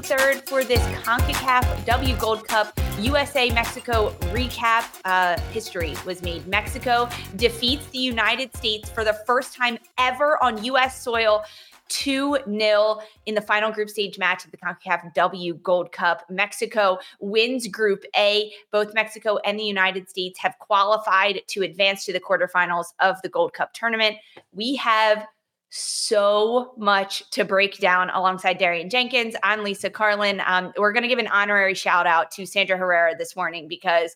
Third for this CONCACAF W Gold Cup USA Mexico recap. Uh, history was made. Mexico defeats the United States for the first time ever on U.S. soil. 2 0 in the final group stage match of the CONCACAF W Gold Cup. Mexico wins Group A. Both Mexico and the United States have qualified to advance to the quarterfinals of the Gold Cup tournament. We have so much to break down alongside Darian Jenkins. I'm Lisa Carlin. Um, we're going to give an honorary shout out to Sandra Herrera this morning because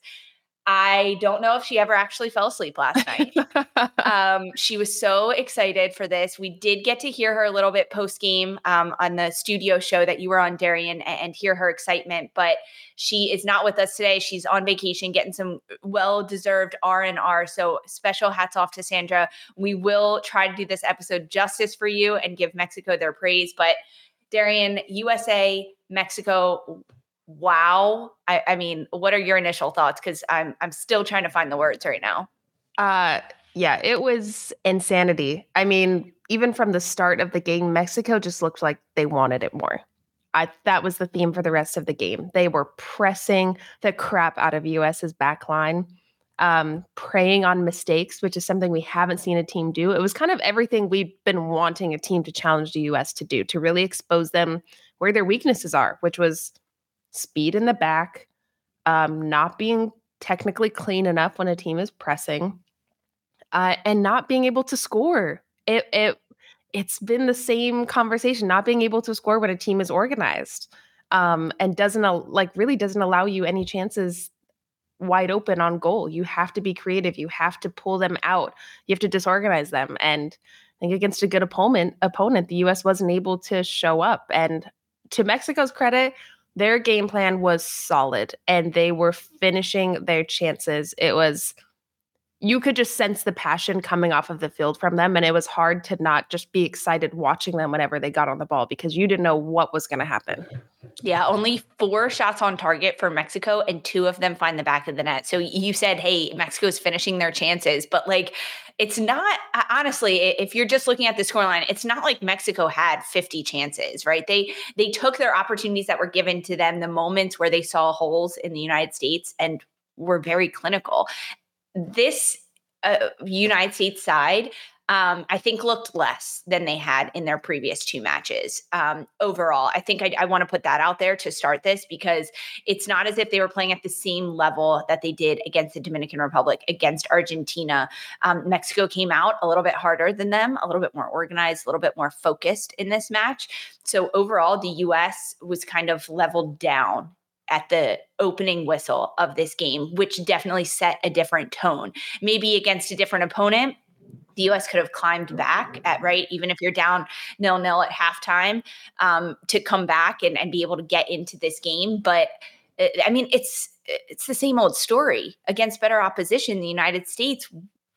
I don't know if she ever actually fell asleep last night. um, she was so excited for this. We did get to hear her a little bit post game um, on the studio show that you were on, Darian, and, and hear her excitement. But she is not with us today. She's on vacation, getting some well deserved R and R. So special hats off to Sandra. We will try to do this episode justice for you and give Mexico their praise. But Darian, USA, Mexico wow. I, I mean, what are your initial thoughts? Because I'm I'm still trying to find the words right now. Uh yeah, it was insanity. I mean, even from the start of the game, Mexico just looked like they wanted it more. I that was the theme for the rest of the game. They were pressing the crap out of US's back line, um, preying on mistakes, which is something we haven't seen a team do. It was kind of everything we've been wanting a team to challenge the US to do, to really expose them where their weaknesses are, which was speed in the back, um, not being technically clean enough when a team is pressing, uh, and not being able to score. It it it's been the same conversation, not being able to score when a team is organized, um, and doesn't like really doesn't allow you any chances wide open on goal. You have to be creative. You have to pull them out. You have to disorganize them. And I think against a good opponent, opponent, the U.S. wasn't able to show up. And to Mexico's credit, their game plan was solid and they were finishing their chances. It was you could just sense the passion coming off of the field from them and it was hard to not just be excited watching them whenever they got on the ball because you didn't know what was going to happen. Yeah, only 4 shots on target for Mexico and two of them find the back of the net. So you said, "Hey, Mexico's finishing their chances," but like it's not honestly if you're just looking at the scoreline it's not like mexico had 50 chances right they they took their opportunities that were given to them the moments where they saw holes in the united states and were very clinical this uh, united states side um, I think looked less than they had in their previous two matches. Um, overall, I think I, I want to put that out there to start this because it's not as if they were playing at the same level that they did against the Dominican Republic, against Argentina. Um, Mexico came out a little bit harder than them, a little bit more organized, a little bit more focused in this match. So overall, the U.S. was kind of leveled down at the opening whistle of this game, which definitely set a different tone. Maybe against a different opponent, the U.S. could have climbed back at right, even if you're down nil nil at halftime, um, to come back and, and be able to get into this game. But uh, I mean, it's it's the same old story against better opposition. The United States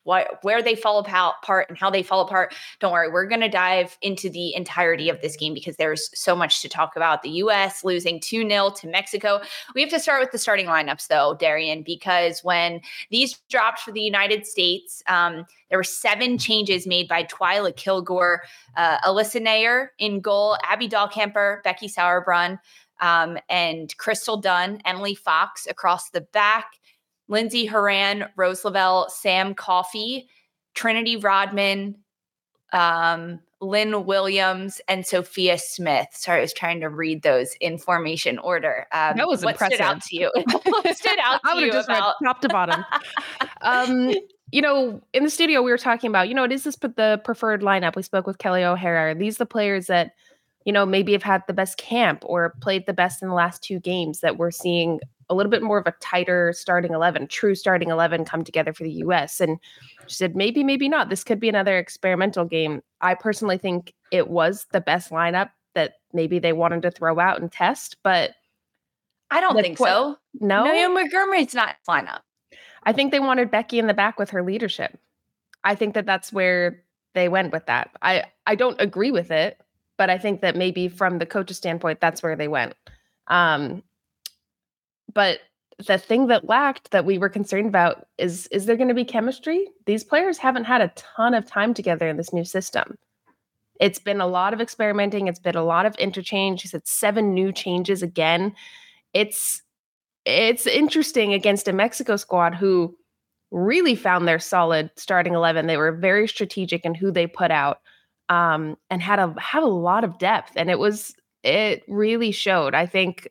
why, where they fall apart and how they fall apart. Don't worry, we're going to dive into the entirety of this game because there's so much to talk about. The U.S. losing 2 0 to Mexico. We have to start with the starting lineups, though, Darian, because when these dropped for the United States, um, there were seven changes made by Twila Kilgore, uh, Alyssa Naeher in goal, Abby Dahlkemper, Becky Sauerbrunn, um, and Crystal Dunn, Emily Fox across the back. Lindsey Horan, Rose Lavelle, Sam Coffey, Trinity Rodman, um, Lynn Williams, and Sophia Smith. Sorry, I was trying to read those in formation order. Um, that was what impressive. stood out to you? what stood out to I would you just about top to bottom? um, you know, in the studio, we were talking about, you know, it is this but the preferred lineup. We spoke with Kelly O'Hara. Are these the players that, you know, maybe have had the best camp or played the best in the last two games that we're seeing a little bit more of a tighter starting 11, true starting 11 come together for the US. And she said, maybe, maybe not. This could be another experimental game. I personally think it was the best lineup that maybe they wanted to throw out and test, but I don't think point, so. No, Naomi Montgomery's not lineup. I think they wanted Becky in the back with her leadership. I think that that's where they went with that. I I don't agree with it, but I think that maybe from the coach's standpoint, that's where they went. Um, but the thing that lacked that we were concerned about is is there going to be chemistry? These players haven't had a ton of time together in this new system. It's been a lot of experimenting, it's been a lot of interchange. He said seven new changes again. It's it's interesting against a Mexico squad who really found their solid starting 11. They were very strategic in who they put out um, and had a have a lot of depth and it was it really showed. I think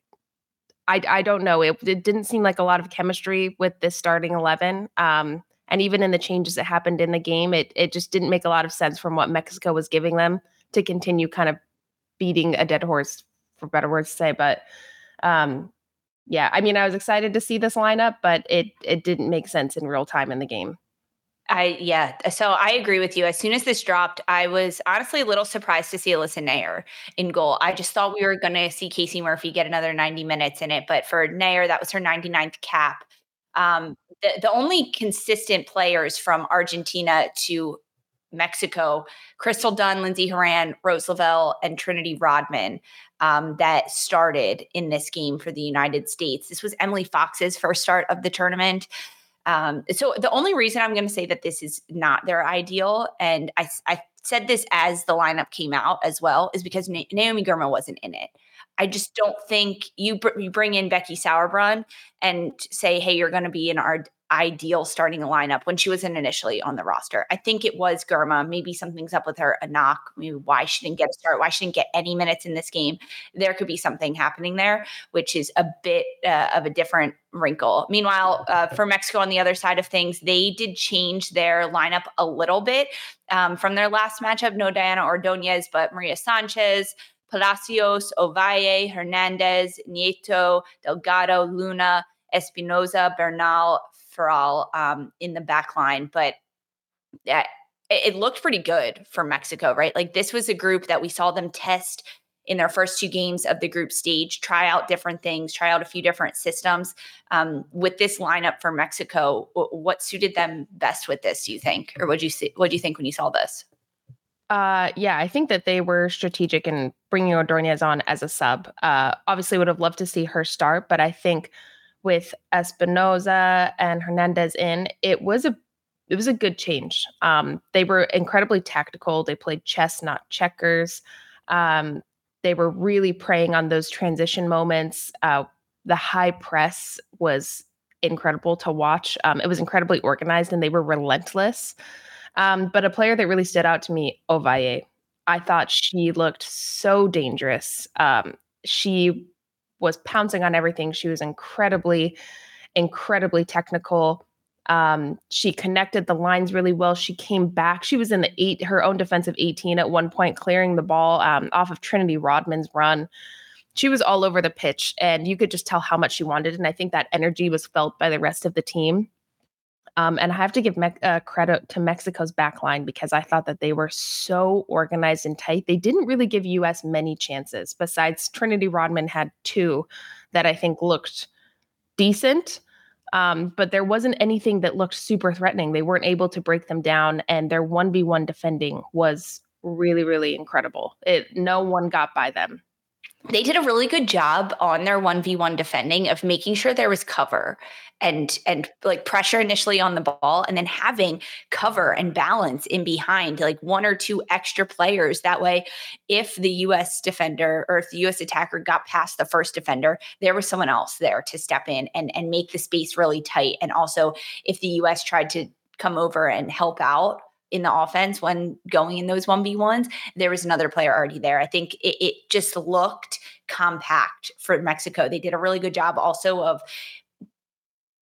I I don't know. It, it didn't seem like a lot of chemistry with this starting eleven. Um, and even in the changes that happened in the game, it it just didn't make a lot of sense from what Mexico was giving them to continue kind of beating a dead horse, for better words to say. But um, yeah, I mean, I was excited to see this lineup, but it it didn't make sense in real time in the game. I yeah. So I agree with you. As soon as this dropped, I was honestly a little surprised to see Alyssa Naeher in goal. I just thought we were going to see Casey Murphy get another 90 minutes in it, but for Naeher, that was her 99th cap. Um, the, the only consistent players from Argentina to Mexico, Crystal Dunn, Lindsey Horan, Rose Lavelle, and Trinity Rodman um, that started in this game for the United States. This was Emily Fox's first start of the tournament. Um, so the only reason I'm going to say that this is not their ideal, and I, I said this as the lineup came out as well, is because Na- Naomi Girma wasn't in it. I just don't think you, br- you bring in Becky Sauerbrunn and say, hey, you're going to be in our ideal starting lineup when she wasn't initially on the roster. I think it was Girma. Maybe something's up with her, a knock. Maybe why she didn't get a start, why she didn't get any minutes in this game. There could be something happening there, which is a bit uh, of a different wrinkle. Meanwhile, uh, for Mexico on the other side of things, they did change their lineup a little bit um, from their last matchup. No Diana Ordonez, but Maria Sanchez. Palacios, Ovalle, Hernandez, Nieto, Delgado, Luna, Espinoza, Bernal, Ferral um, in the back line, but that it looked pretty good for Mexico, right? Like this was a group that we saw them test in their first two games of the group stage, try out different things, try out a few different systems. Um, with this lineup for Mexico, what suited them best with this? Do you think, or what do you see? What do you think when you saw this? Uh, yeah, I think that they were strategic in bringing Ordonez on as a sub. Uh, obviously, would have loved to see her start, but I think with Espinoza and Hernandez in, it was a it was a good change. Um, they were incredibly tactical. They played chess, not checkers. Um, they were really preying on those transition moments. Uh, the high press was incredible to watch. Um, it was incredibly organized and they were relentless. Um, but a player that really stood out to me, Ovalle, I thought she looked so dangerous. Um, she was pouncing on everything. She was incredibly, incredibly technical. Um, she connected the lines really well. She came back. She was in the eight, her own defensive 18 at one point, clearing the ball um, off of Trinity Rodman's run. She was all over the pitch, and you could just tell how much she wanted. And I think that energy was felt by the rest of the team. Um, and I have to give me- uh, credit to Mexico's backline because I thought that they were so organized and tight. They didn't really give US many chances. Besides, Trinity Rodman had two that I think looked decent. Um, but there wasn't anything that looked super threatening. They weren't able to break them down, and their 1v1 defending was really, really incredible. It no one got by them they did a really good job on their 1v1 defending of making sure there was cover and and like pressure initially on the ball and then having cover and balance in behind like one or two extra players. That way if the US defender or if the US attacker got past the first defender there was someone else there to step in and and make the space really tight. And also if the US tried to come over and help out in the offense when going in those 1v1s, there was another player already there. I think it, it just looked compact for Mexico. They did a really good job also of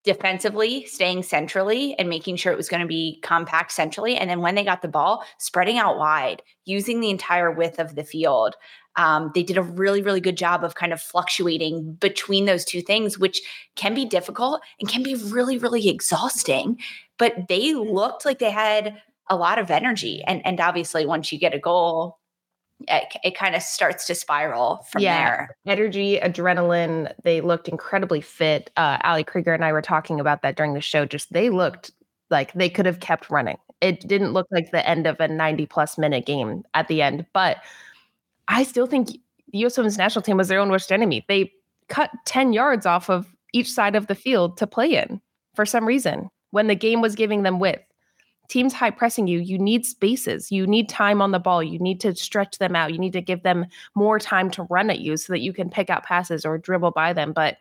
defensively staying centrally and making sure it was going to be compact centrally. And then when they got the ball, spreading out wide, using the entire width of the field. Um, they did a really, really good job of kind of fluctuating between those two things, which can be difficult and can be really, really exhausting. But they looked like they had a lot of energy. And and obviously once you get a goal, it, it kind of starts to spiral from yeah. there. Energy, adrenaline, they looked incredibly fit. Uh, Ali Krieger and I were talking about that during the show. Just they looked like they could have kept running. It didn't look like the end of a 90 plus minute game at the end, but I still think the U.S. women's national team was their own worst enemy. They cut 10 yards off of each side of the field to play in for some reason when the game was giving them width teams high pressing you, you need spaces. You need time on the ball. You need to stretch them out. You need to give them more time to run at you so that you can pick out passes or dribble by them. But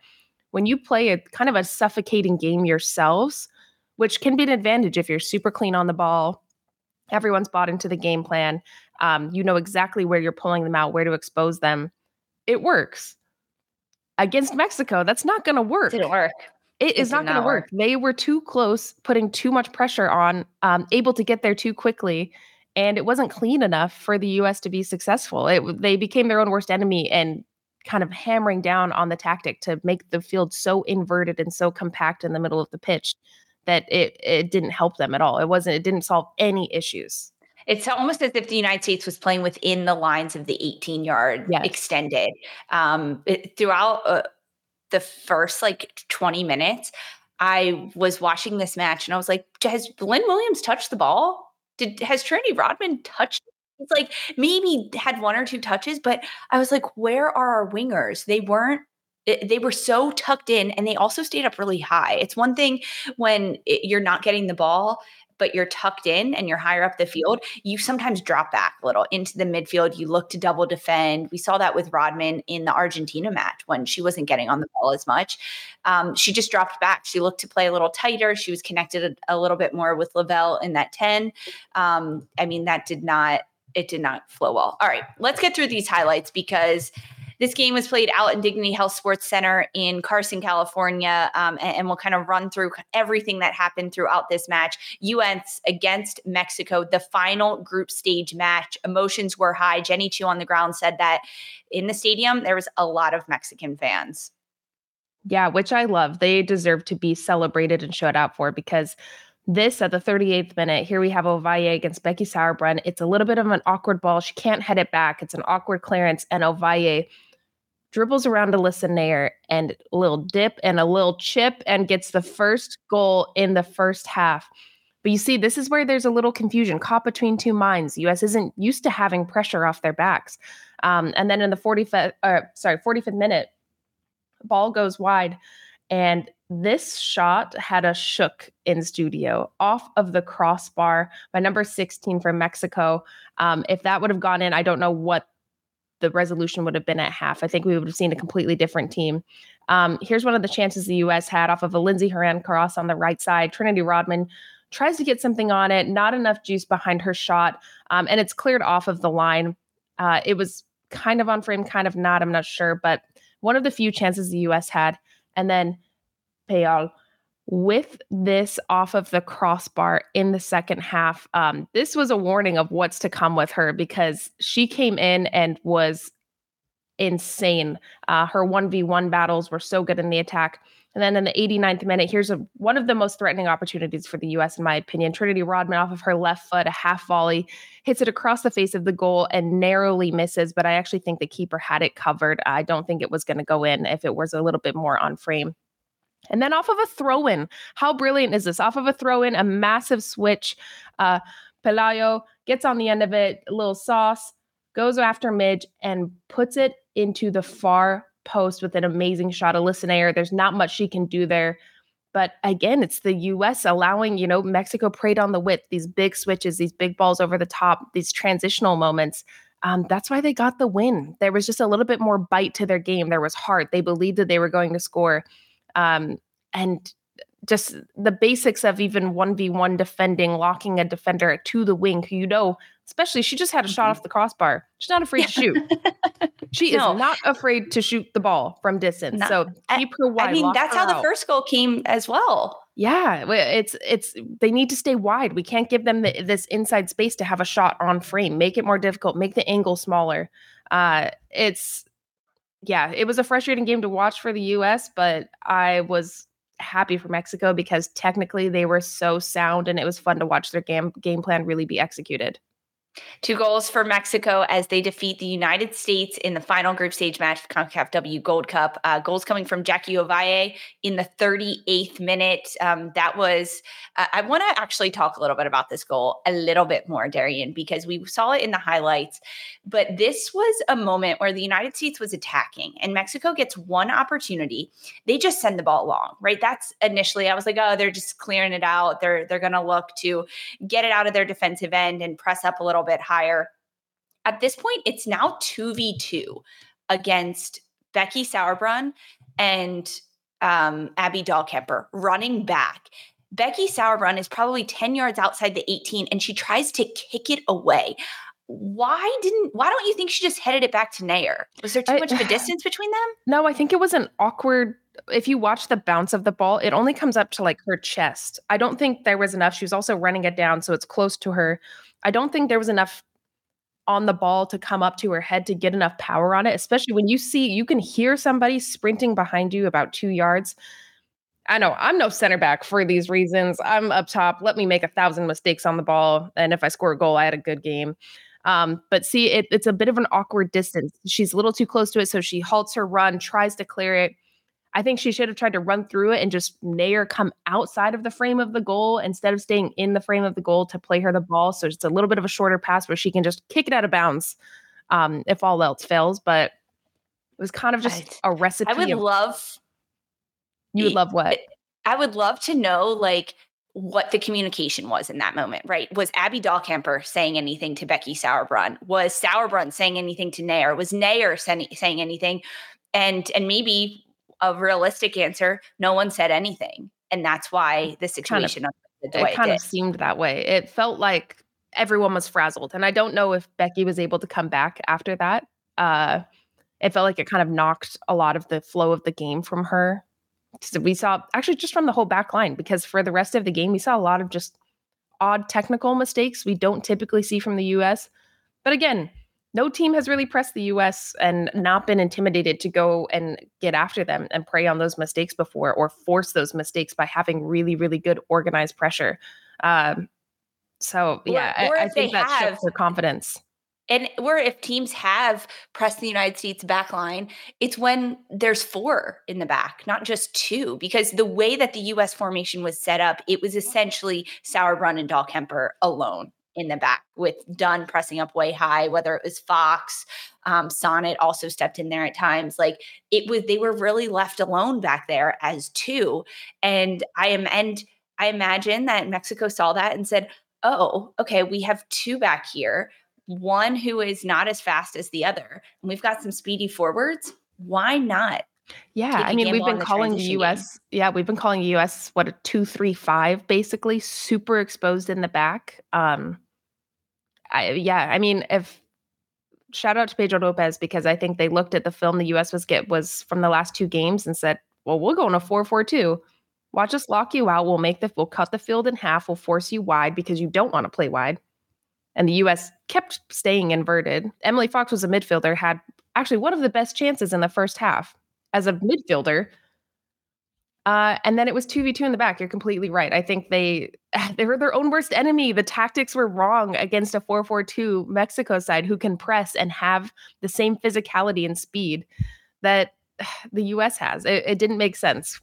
when you play a kind of a suffocating game yourselves, which can be an advantage if you're super clean on the ball, everyone's bought into the game plan. Um, you know exactly where you're pulling them out, where to expose them. It works. Against Mexico, that's not going to work. Didn't work. It is not going to work. They were too close, putting too much pressure on, um, able to get there too quickly, and it wasn't clean enough for the U.S. to be successful. It, they became their own worst enemy and kind of hammering down on the tactic to make the field so inverted and so compact in the middle of the pitch that it it didn't help them at all. It wasn't. It didn't solve any issues. It's almost as if the United States was playing within the lines of the 18 yard yes. extended um, it, throughout. Uh, the first like 20 minutes, I was watching this match and I was like, has Lynn Williams touched the ball? Did has Trinity Rodman touched it's like maybe had one or two touches, but I was like, where are our wingers? They weren't eh, they were so tucked in and they also stayed up really high. It's one thing when eh, you're not getting the ball but you're tucked in and you're higher up the field, you sometimes drop back a little into the midfield. You look to double defend. We saw that with Rodman in the Argentina match when she wasn't getting on the ball as much. Um, she just dropped back. She looked to play a little tighter. She was connected a, a little bit more with Lavelle in that 10. Um, I mean, that did not, it did not flow well. All right, let's get through these highlights because – this game was played out in Dignity Health Sports Center in Carson, California, um, and, and, we'll kind of run through everything that happened throughout this match. US against Mexico, the final group stage match. Emotions were high. Jenny Chiu on the ground said that in the stadium there was a lot of Mexican fans. Yeah, which I love. They deserve to be celebrated and showed out for because this at the 38th minute, here we have Ovalle against Becky Sauerbrunn. It's a little bit of an awkward ball. She can't head it back. It's an awkward clearance, and Ovalle dribbles around Alyssa Naeher and a little dip and a little chip and gets the first goal in the first half. But you see, this is where there's a little confusion, caught between two minds. US isn't used to having pressure off their backs. Um, and then in the 45th, uh, sorry, 45th minute, ball goes wide. And this shot had a shook in studio off of the crossbar by number 16 from Mexico. Um, if that would have gone in, I don't know what the resolution would have been at half. I think we would have seen a completely different team. Um, here's one of the chances the U.S. had off of a Lindsey Horan cross on the right side. Trinity Rodman tries to get something on it, not enough juice behind her shot, um, and it's cleared off of the line. Uh, it was kind of on frame, kind of not. I'm not sure, but one of the few chances the U.S. had. And then Pelayo with this off of the crossbar in the second half. Um, this was a warning of what's to come with her because she came in and was insane. Uh, her 1v1 battles were so good in the attack. And then in the 89th minute, here's a, one of the most threatening opportunities for the U.S., in my opinion. Trinity Rodman off of her left foot, a half volley, hits it across the face of the goal and narrowly misses. But I actually think the keeper had it covered. I don't think it was going to go in if it was a little bit more on frame. And then off of a throw in, how brilliant is this? Off of a throw in, a massive switch. Uh, Pelayo gets on the end of it, a little sauce, goes after Midge and puts it into the far post with an amazing shot. Alyssa Naeher, there's not much she can do there. But again, it's the US allowing, you know, Mexico preyed on the width, these big switches, these big balls over the top, these transitional moments. Um, that's why they got the win. There was just a little bit more bite to their game. There was heart. They believed that they were going to score. Um, and just the basics of even 1v1 defending, locking a defender to the wing who you know especially she just had a shot mm-hmm. off the crossbar. She's not afraid to shoot. she no. is not afraid to shoot the ball from distance. so keep her wide. I mean, that's how out. the first goal came as well. Yeah, it's it's they need to stay wide. We can't give them the, this inside space to have a shot on frame. Make it more difficult. Make the angle smaller. Uh, it's yeah, it was a frustrating game to watch for the U.S., but I was happy for Mexico because technically they were so sound and it was fun to watch their game game plan really be executed. Two goals for Mexico as they defeat the United States in the final group stage match of the CONCACAF W Gold Cup. Uh, goals coming from Jackie Ovalle in the 38th minute. Um, that was, uh, I want to actually talk a little bit about this goal a little bit more, Darian, because we saw it in the highlights. But this was a moment where the United States was attacking and Mexico gets one opportunity. They just send the ball along, right? That's initially, I was like, oh, they're just clearing it out. They're, they're going to look to get it out of their defensive end and press up a little little bit higher. At this point, it's now 2v2 against Becky Sauerbrunn and um, Abby Dahlkemper running back. Becky Sauerbrunn is probably 10 yards outside the 18 and she tries to kick it away. Why didn't why don't you think she just headed it back to Naeher? Was there too I, much of a distance between them? No, I think it was an awkward if you watch the bounce of the ball, it only comes up to like her chest. I don't think there was enough. She was also running it down, so it's close to her. I don't think there was enough on the ball to come up to her head to get enough power on it, especially when you see you can hear somebody sprinting behind you about two yards. I know I'm no center back for these reasons. I'm up top. Let me make a thousand mistakes on the ball. And if I score a goal, I had a good game. Um, but see, it, it's a bit of an awkward distance. She's a little too close to it. So she halts her run, tries to clear it. I think she should have tried to run through it and just Naeher come outside of the frame of the goal instead of staying in the frame of the goal to play her the ball. So it's a little bit of a shorter pass where she can just kick it out of bounds um, if all else fails. But it was kind of just a recipe. I would of, love. You would love what? I would love to know, like, what the communication was in that moment, right? Was Abby Dahlkemper saying anything to Becky Sauerbrunn? Was Sauerbrunn saying anything to Naeher? Was Naeher saying anything? And and maybe a realistic answer, no one said anything. And that's why the situation kind of, it, it kind of seemed that way. It felt like everyone was frazzled. And I don't know if Becky was able to come back after that. Uh, it felt like it kind of knocked a lot of the flow of the game from her. So we saw actually just from the whole back line, because for the rest of the game, we saw a lot of just odd technical mistakes we don't typically see from the US. But again, no team has really pressed the US and not been intimidated to go and get after them and prey on those mistakes before or force those mistakes by having really, really good organized pressure. Um, so, yeah, or, or I, I think that have, shifts their confidence. And where if teams have pressed the United States back line, it's when there's four in the back, not just two, because the way that the US formation was set up, it was essentially Sauerbrunn and Dahlkemper alone in the back with Dunn pressing up way high, whether it was Fox, um, Sonnett also stepped in there at times. Like it was, they were really left alone back there as two. And I am, and I imagine that Mexico saw that and said, oh, okay, we have two back here, one who is not as fast as the other. And we've got some speedy forwards. Why not? Yeah, I mean, we've been calling the US, game. yeah, we've been calling the US what a two, three, five, basically super exposed in the back. Um, I, yeah, I mean, if shout out to Pedro Lopez because I think they looked at the film the US was get was from the last two games and said, well, we'll go in a 4-4-2. Watch us lock you out. We'll make the we'll cut the field in half. We'll force you wide because you don't want to play wide. And the US kept staying inverted. Emily Fox was a midfielder, had actually one of the best chances in the first half as a midfielder. Uh, and then it was 2v2 in the back. You're completely right. I think they they were their own worst enemy. The tactics were wrong against a 4-4-2 Mexico side who can press and have the same physicality and speed that the US has. It, it didn't make sense.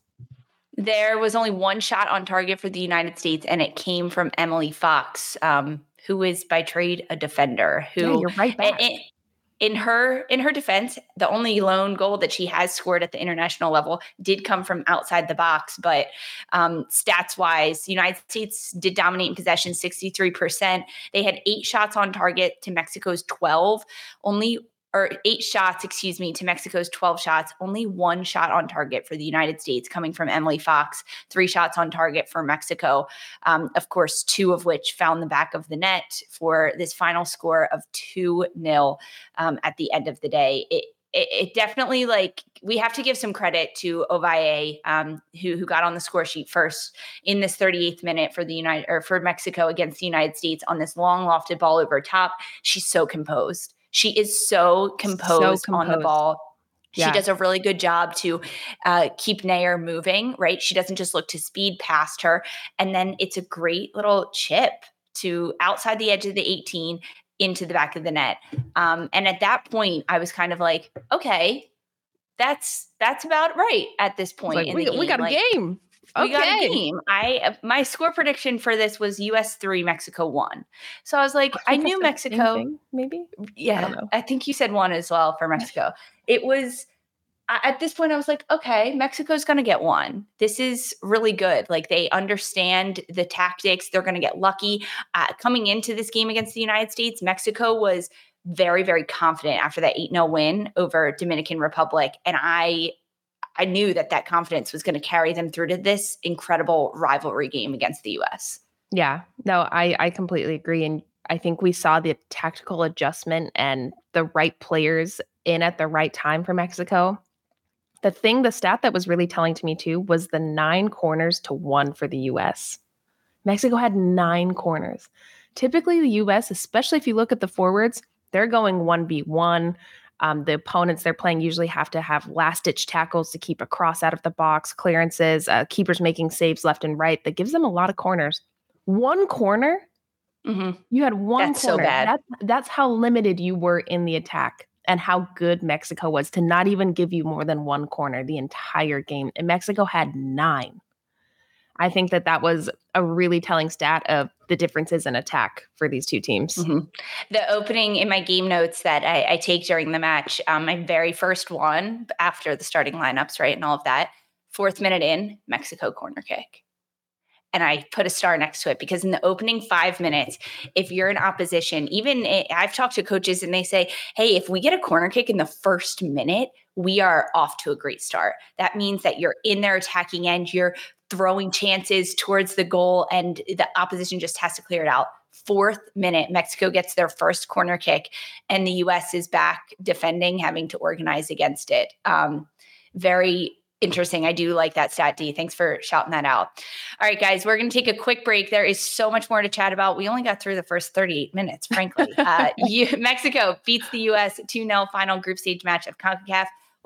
There was only one shot on target for the United States, and it came from Emily Fox, um, who is by trade a defender. Who yeah, you're right back. In, in her in her defense, the only lone goal that she has scored at the international level did come from outside the box. But um, stats wise, United States did dominate in possession, sixty three percent. They had eight shots on target to Mexico's twelve. Only or eight shots, excuse me, to Mexico's 12 shots, only one shot on target for the United States coming from Emily Fox, three shots on target for Mexico. Um, of course, two of which found the back of the net for this final score of 2 0 um, at the end of the day. It, it, it, definitely like we have to give some credit to Ovalle, um, who who got on the score sheet first in this 38th minute for the United or for Mexico against the United States on this long lofted ball over top. She's so composed. She is so composed, so composed. on the ball. Yeah. She does a really good job to uh, keep Naeher moving, right? She doesn't just look to speed past her. And then it's a great little chip to outside the edge of the 18 into the back of the net. Um, and at that point, I was kind of like, okay, that's that's about right at this point. Like, we, we, got a like, game. We got a game. I uh, my score prediction for this was US three, Mexico one. So I was like, I, I knew Mexico. Thing, maybe. Yeah, I, I, think you said one as well for Mexico. It was at this point. I was like, okay, Mexico's going to get one. This is really good. Like they understand the tactics. They're going to get lucky. Uh, coming into this game against the United States, Mexico was very, very confident after that 8 0 win over Dominican Republic. And I I knew that that confidence was going to carry them through to this incredible rivalry game against the US. Yeah, no, I, I completely agree. And I think we saw the tactical adjustment and the right players in at the right time for Mexico. The thing, the stat that was really telling to me too was the nine corners to one for the US. Mexico had nine corners. Typically, the US, especially if you look at the forwards, they're going 1v1, um, the opponents they're playing usually have to have last ditch tackles to keep a cross out of the box, clearances, uh, keepers making saves left and right. That gives them a lot of corners. One corner, mm-hmm. you had one that's corner. So bad. That's, that's how limited you were in the attack and how good Mexico was to not even give you more than one corner the entire game. And Mexico had nine. I think that that was a really telling stat of the differences in attack for these two teams. Mm-hmm. The opening in my game notes that I, I take during the match, um, my very first one after the starting lineups, right, and all of that, fourth minute in, Mexico corner kick. And I put a star next to it because in the opening five minutes, if you're in opposition, even I've talked to coaches and they say, hey, if we get a corner kick in the first minute, we are off to a great start. That means that you're in their attacking end, you're throwing chances towards the goal, and the opposition just has to clear it out. Fourth minute, Mexico gets their first corner kick, and the U.S. is back defending, having to organize against it. Um, very interesting. I do like that stat, D. Thanks for shouting that out. All right, guys, we're going to take a quick break. There is so much more to chat about. We only got through the first 38 minutes, frankly. Uh, you, Mexico beats the U.S. 2 0 final group stage match of CONCACAF.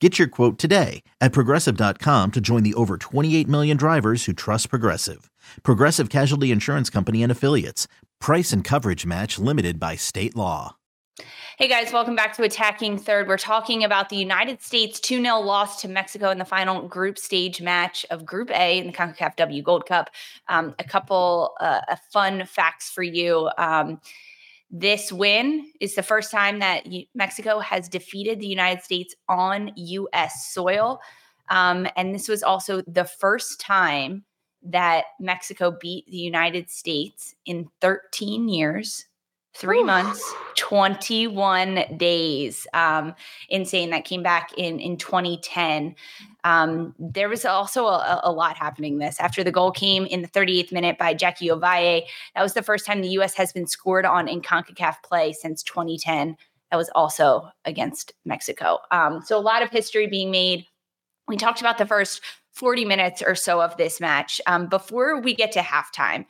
Get your quote today at progressive.com to join the over 28 million drivers who trust Progressive. Progressive Casualty Insurance Company and Affiliates. Price and coverage match limited by state law. Hey guys, welcome back to Attacking Third. We're talking about the United States 2 0 loss to Mexico in the final group stage match of Group A in the CONCACAF W Gold Cup. Um, a couple uh, fun facts for you. Um, this win is the first time that Mexico has defeated the United States on U.S. soil. Um, and this was also the first time that Mexico beat the United States in 13 years three Ooh. months 21 days um, insane that came back in in 2010 um, there was also a, a, lot happening this after the goal came in the 38th minute by Jackie Ovalle. That was the first time the U.S. has been scored on in CONCACAF play since 2010. That was also against Mexico. Um, so a lot of history being made. We talked about the first 40 minutes or so of this match. Um, before we get to halftime,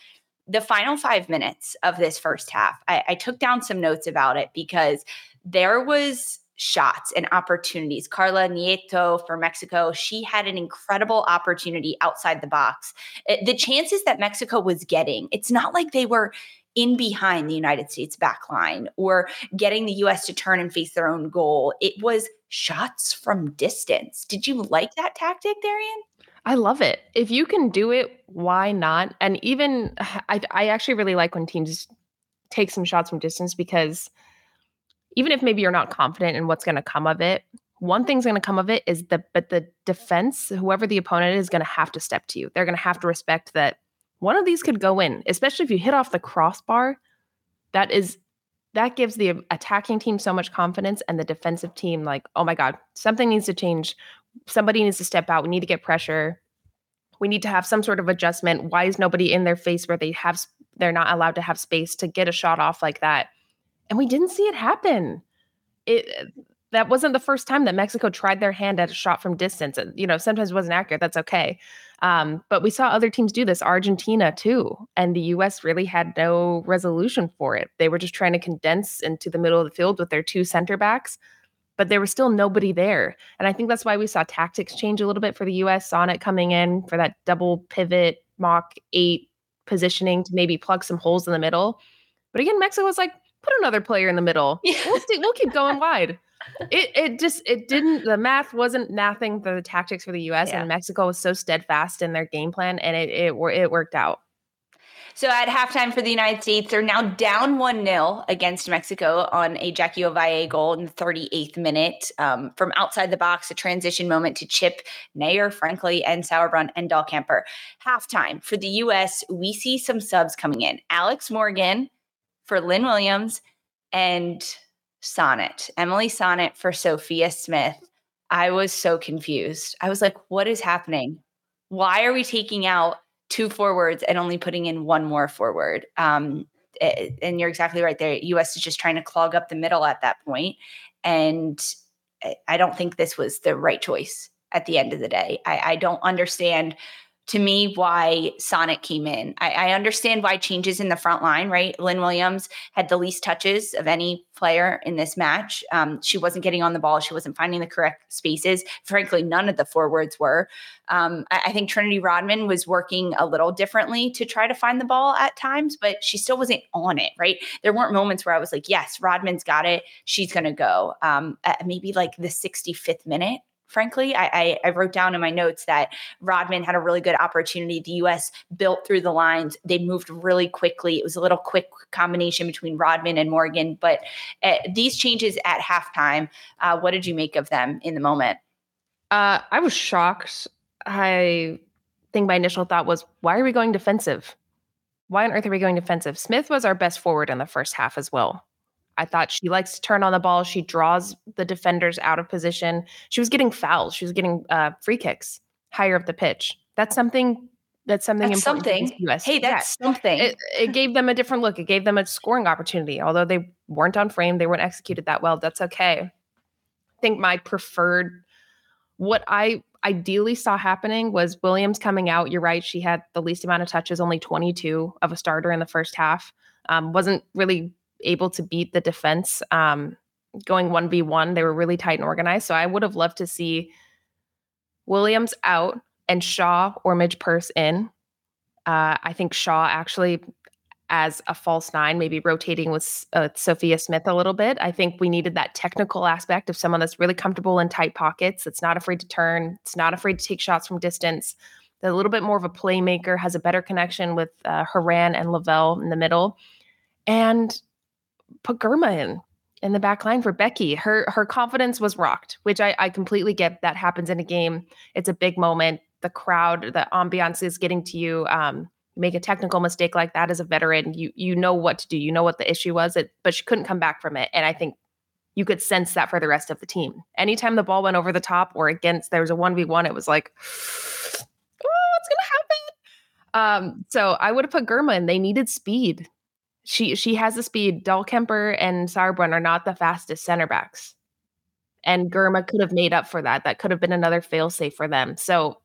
the final five minutes of this first half, I, I took down some notes about it because there was shots and opportunities. Carla Nieto for Mexico, she had an incredible opportunity outside the box. It, the chances that Mexico was getting, it's not like they were in behind the United States back line or getting the US to turn and face their own goal. It was shots from distance. Did you like that tactic, Darian? I love it. If you can do it, why not? And even I, I actually really like when teams take some shots from distance because even if maybe you're not confident in what's going to come of it, one thing's going to come of it is the but the defense, whoever the opponent is, going to have to step to you. They're going to have to respect that one of these could go in, especially if you hit off the crossbar. That is that gives the attacking team so much confidence and the defensive team like, oh my god, something needs to change somebody needs to step out. We need to get pressure. We need to have some sort of adjustment. Why is nobody in their face where they have they're not allowed to have space to get a shot off like that? And we didn't see it happen. It that wasn't the first time that Mexico tried their hand at a shot from distance. You know, sometimes it wasn't accurate. That's okay. Um, but we saw other teams do this, Argentina too. And the US really had no resolution for it. They were just trying to condense into the middle of the field with their two center backs but there was still nobody there. And I think that's why we saw tactics change a little bit for the US, Sonnett coming in for that double pivot Mach 8 positioning to maybe plug some holes in the middle. But again, Mexico was like, put another player in the middle. Yeah. We'll, st- we'll keep going wide. It it just it didn't the math wasn't mathing for the tactics for the US yeah. and Mexico was so steadfast in their game plan and it it, it worked out. So at halftime for the United States, they're now down 1 0 against Mexico on a Jackie Ovalle goal in the 38th minute. Um, from outside the box, a transition moment to Chip, Naeher, Frankly, and Sauerbrunn and Dahlkemper. Halftime for the U.S., we see some subs coming in. Alex Morgan for Lynn Williams and Sonnett, Emily Sonnett for Sophia Smith. I was so confused. I was like, what is happening? Why are we taking out two forwards and only putting in one more forward. Um, and you're exactly right there. US is just trying to clog up the middle at that point. And I don't think this was the right choice at the end of the day. I, I don't understand to me why Sonnett came in. I, I, understand why changes in the front line, right? Lynn Williams had the least touches of any player in this match. Um, she wasn't getting on the ball. She wasn't finding the correct spaces. Frankly, none of the forwards were. Um, I, I, think Trinity Rodman was working a little differently to try to find the ball at times, but she still wasn't on it, right? There weren't moments where I was like, yes, Rodman's got it. She's going to go. Um, maybe like the 65th minute frankly. I, I, I, wrote down in my notes that Rodman had a really good opportunity. The U.S. built through the lines. They moved really quickly. It was a little quick combination between Rodman and Morgan. But uh, these changes at halftime, uh, what did you make of them in the moment? Uh, I was shocked. I think my initial thought was, why are we going defensive? Why on earth are we going defensive? Smith was our best forward in the first half as well. I thought she likes to turn on the ball. She draws the defenders out of position. She was getting fouls. She was getting uh, free kicks higher up the pitch. That's something. That's something that's important. Something. Hey, that's yeah. something. It, it gave them a different look. It gave them a scoring opportunity. Although they weren't on frame, they weren't executed that well. That's okay. I think my preferred, what I ideally saw happening was Williams coming out. You're right. She had the least amount of touches, only 22 of a starter in the first half. Um, wasn't really able to beat the defense um, going 1v1. They were really tight and organized. So I would have loved to see Williams out and Shaw or Midge Purce in. Uh, I think Shaw actually as a false nine, maybe rotating with uh, Sophia Smith a little bit. I think we needed that technical aspect of someone that's really comfortable in tight pockets, that's not afraid to turn, it's not afraid to take shots from distance, that a little bit more of a playmaker, has a better connection with uh, Horan and Lavelle in the middle, and put Girma in in the back line for Becky. Her her confidence was rocked, which I, I completely get. That happens in a game. It's a big moment. The crowd, the ambiance is getting to you. Um, make a technical mistake like that as a veteran, you you know what to do. You know what the issue was. It, but she couldn't come back from it. And I think you could sense that for the rest of the team. Anytime the ball went over the top or against, there was a one v one. It was like, oh, what's gonna happen? Um, so I would have put Girma in. They needed speed. She she has the speed. Dahlkemper and Sauerbrunn are not the fastest center backs. And Girma could have made up for that. That could have been another failsafe for them. So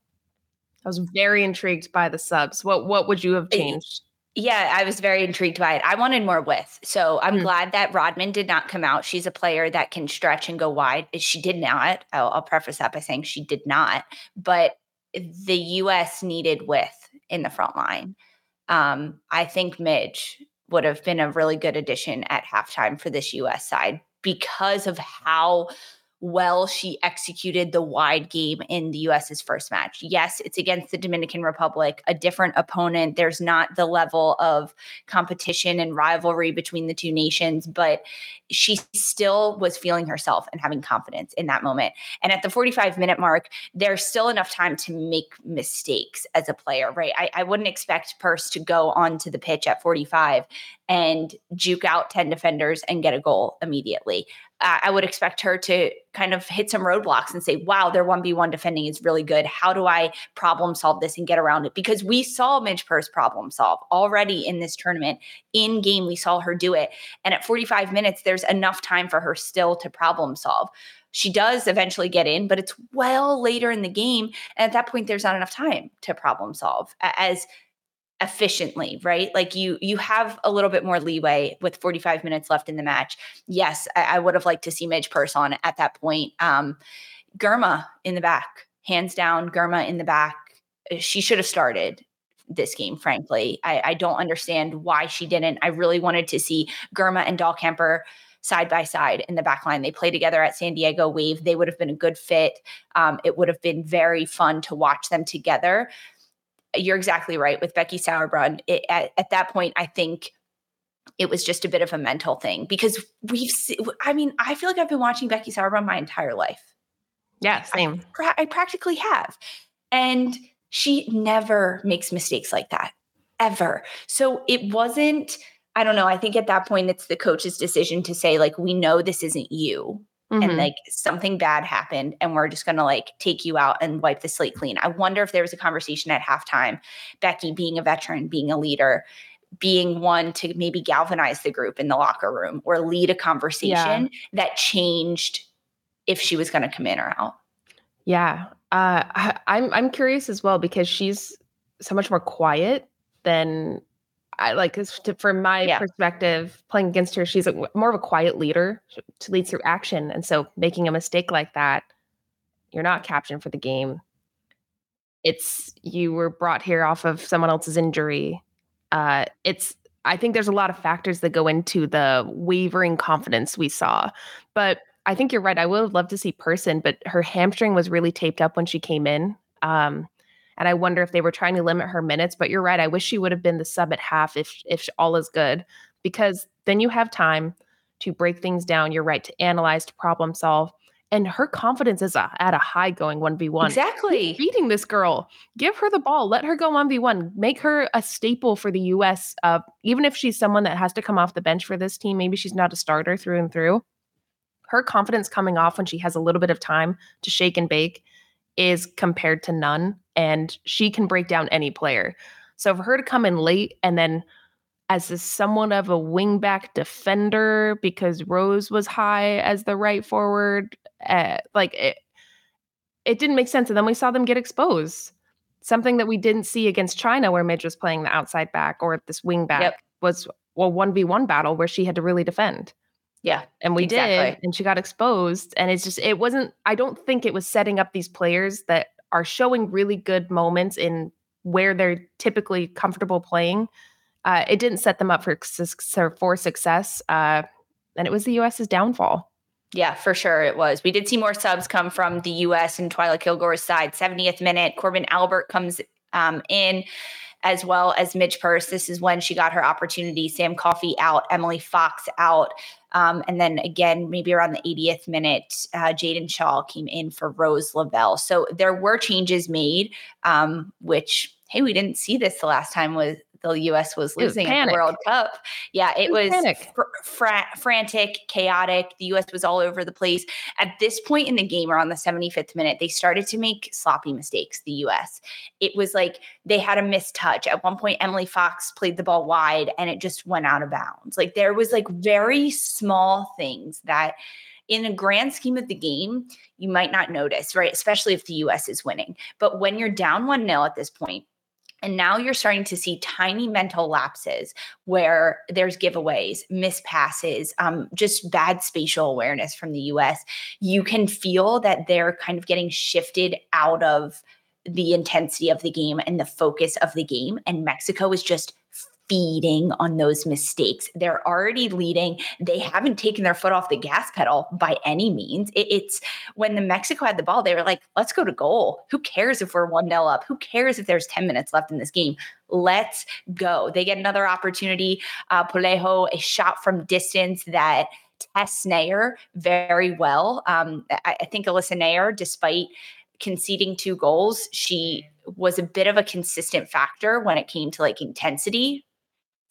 I was very intrigued by the subs. What what would you have changed? Yeah, I was very intrigued by it. I wanted more width. So I'm mm. glad that Rodman did not come out. She's a player that can stretch and go wide. She did not. I'll, I'll preface that by saying she did not. But the US needed width in the front line. Um, I think Midge would have been a really good addition at halftime for this US side because of how well she executed the wide game in the US's first match. Yes, it's against the Dominican Republic, a different opponent. There's not the level of competition and rivalry between the two nations, but she still was feeling herself and having confidence in that moment. And at the 45 minute mark, there's still enough time to make mistakes as a player, right? I, I wouldn't expect Purce to go onto the pitch at 45 and juke out 10 defenders and get a goal immediately. Uh, I would expect her to kind of hit some roadblocks and say, wow, their 1v1 defending is really good. How do I problem solve this and get around it? Because we saw Midge Purce problem solve already in this tournament. In game, we saw her do it. And at 45 minutes, there's enough time for her still to problem solve. She does eventually get in, but it's well later in the game. And at that point, there's not enough time to problem solve. As efficiently right? Like you you have a little bit more leeway with 45 minutes left in the match. Yes i, I would have liked to see Midge Purce on at that point. Um Girma in the back hands down Girma in the back. Uh, she should have started this game frankly. I, I don't understand why she didn't. I really wanted to see Girma and Dahlkemper side by side in the back line. They play together at San Diego Wave. They would have been a good fit. Um, it would have been very fun to watch them together you're exactly right with Becky Sauerbrunn. It, at, at that point, I think it was just a bit of a mental thing because we've I mean, I feel like I've been watching Becky Sauerbrunn my entire life. Yeah, same. I, I practically have. And she never makes mistakes like that ever. So it wasn't I don't know, I think at that point it's the coach's decision to say like we know this isn't you mm-hmm. and like something bad happened and we're just going to like take you out and wipe the slate clean. I wonder if there was a conversation at halftime, Becky being a veteran, being a leader, being one to maybe galvanize the group in the locker room or lead a conversation yeah. that changed if she was going to come in or out. Yeah. Uh, I, I'm I'm curious as well because she's so much more quiet than I like to, from my yeah. perspective, playing against her, she's a, more of a quiet leader. to lead through action, and so making a mistake like that, you're not captioned for the game. It's you were brought here off of someone else's injury. Uh, it's I think there's a lot of factors that go into the wavering confidence we saw, but I think you're right. I would have loved to see Person, but her hamstring was really taped up when she came in. Um, and I wonder if they were trying to limit her minutes. But you're right. I wish she would have been the sub at half if if all is good, because then you have time to break things down. You're right to analyze, to problem solve. And her confidence is at a high going 1v1. Exactly. beating this girl. Give her the ball. Let her go 1v1. Make her a staple for the US. Uh, even if she's someone that has to come off the bench for this team, maybe she's not a starter through and through. Her confidence coming off when she has a little bit of time to shake and bake is compared to none and she can break down any player. So for her to come in late and then as a somewhat of a wingback defender because Rose was high as the right forward, uh, like it, it didn't make sense. And then we saw them get exposed. Something that we didn't see against China, where Midge was playing the outside back or this wing back, yep. was well one v one battle where she had to really defend. Yeah. And we exactly. did. And she got exposed. And it's just, it wasn't, I don't think it was setting up these players that are showing really good moments in where they're typically comfortable playing uh, it didn't set them up for for success, uh, and it was the U.S.'s downfall. Yeah, for sure it was. We did see more subs come from the U.S. and Twila Kilgore's side. 70th minute, Corbin Albert comes um, in as well as Midge Purce. This is when she got her opportunity. Sam Coffey out, Emily Fox out. Um, and then again, maybe around the 80th minute, uh, Jaedyn Shaw came in for Rose Lavelle. So there were changes made, um, which, hey, we didn't see this the last time was the U.S. was losing at the World Cup. Yeah, it, it was, was fr- fr- frantic, chaotic. The U.S. was all over the place. At this point in the game, around the 75th minute, they started to make sloppy mistakes. The U.S. It was like they had a missed touch. At one point, Emily Fox played the ball wide, and it just went out of bounds. Like there was like very small things that in a grand scheme of the game, you might not notice, right? Especially if the US is winning. But when you're down 1 0 at this point, and now you're starting to see tiny mental lapses where there's giveaways, miss passes, um, just bad spatial awareness from the US. You can feel that they're kind of getting shifted out of the intensity of the game and the focus of the game. And Mexico is just feeding on those mistakes. They're already leading. They haven't taken their foot off the gas pedal by any means. It, it's when the Mexico had the ball, they were like, let's go to goal. Who cares if we're 1 0 up? Who cares if there's 10 minutes left in this game? Let's go. They get another opportunity. Uh, Pelayo, a shot from distance that tests Naeher very well. Um, I, I think Alyssa Naeher, despite conceding two goals, she was a bit of a consistent factor when it came to like intensity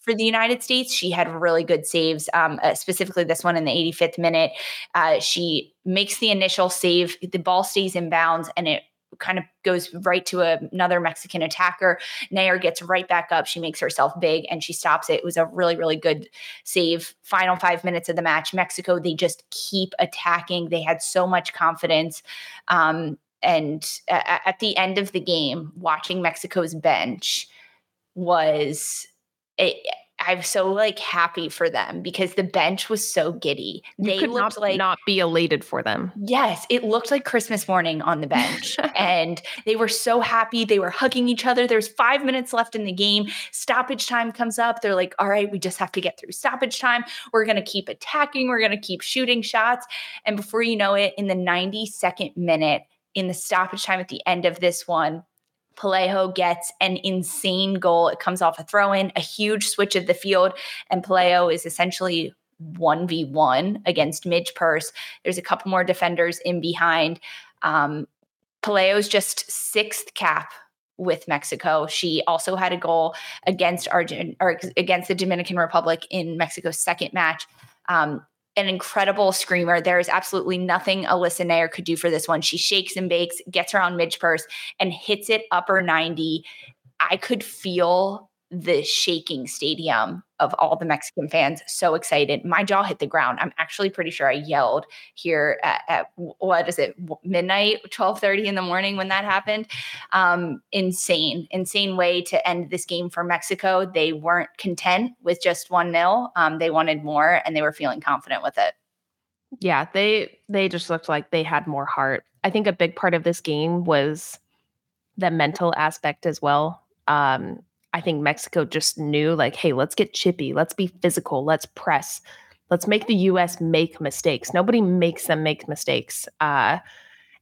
for the United States. She had really good saves, um, uh, specifically this one in the 85th minute. Uh, she makes the initial save, the ball stays in bounds, and it kind of goes right to a, another Mexican attacker. Naeher gets right back up. She makes herself big and she stops it. It was a really, really good save. Final five minutes of the match. Mexico, they just keep attacking. They had so much confidence. Um, and uh, at the end of the game, watching Mexico's bench was it, I'm so like happy for them because the bench was so giddy. You they could looked not, like not be elated for them. Yes, it looked like Christmas morning on the bench, and they were so happy. They were hugging each other. There's five minutes left in the game. Stoppage time comes up. They're like, "All right, we just have to get through stoppage time. We're gonna keep attacking. We're gonna keep shooting shots." And before you know it, in the 92nd minute, in the stoppage time at the end of this one, Pelayo gets an insane goal. It comes off a throw in, a huge switch of the field, and Pelayo is essentially 1v1 against Midge Purce. There's a couple more defenders in behind. Um, just sixth cap with Mexico. She also had a goal against Argent or against the Dominican Republic in Mexico's second match. Um, an incredible screamer. There is absolutely nothing Alyssa Naeher could do for this one. She shakes and bakes, gets on Midge Purce, and hits it upper 90. I could feel the shaking stadium of all the Mexican fans. So excited. My jaw hit the ground. I'm actually pretty sure I yelled here at, at what is it, midnight, 1230 in the morning when that happened. Um, insane, insane way to end this game for Mexico. They weren't content with just one nil. Um, they wanted more and they were feeling confident with it. Yeah, they they just looked like they had more heart. I think a big part of this game was the mental aspect as well. Um, I think Mexico just knew, like, hey, let's get chippy, let's be physical, let's press, let's make the US make mistakes. Nobody makes them make mistakes. Uh,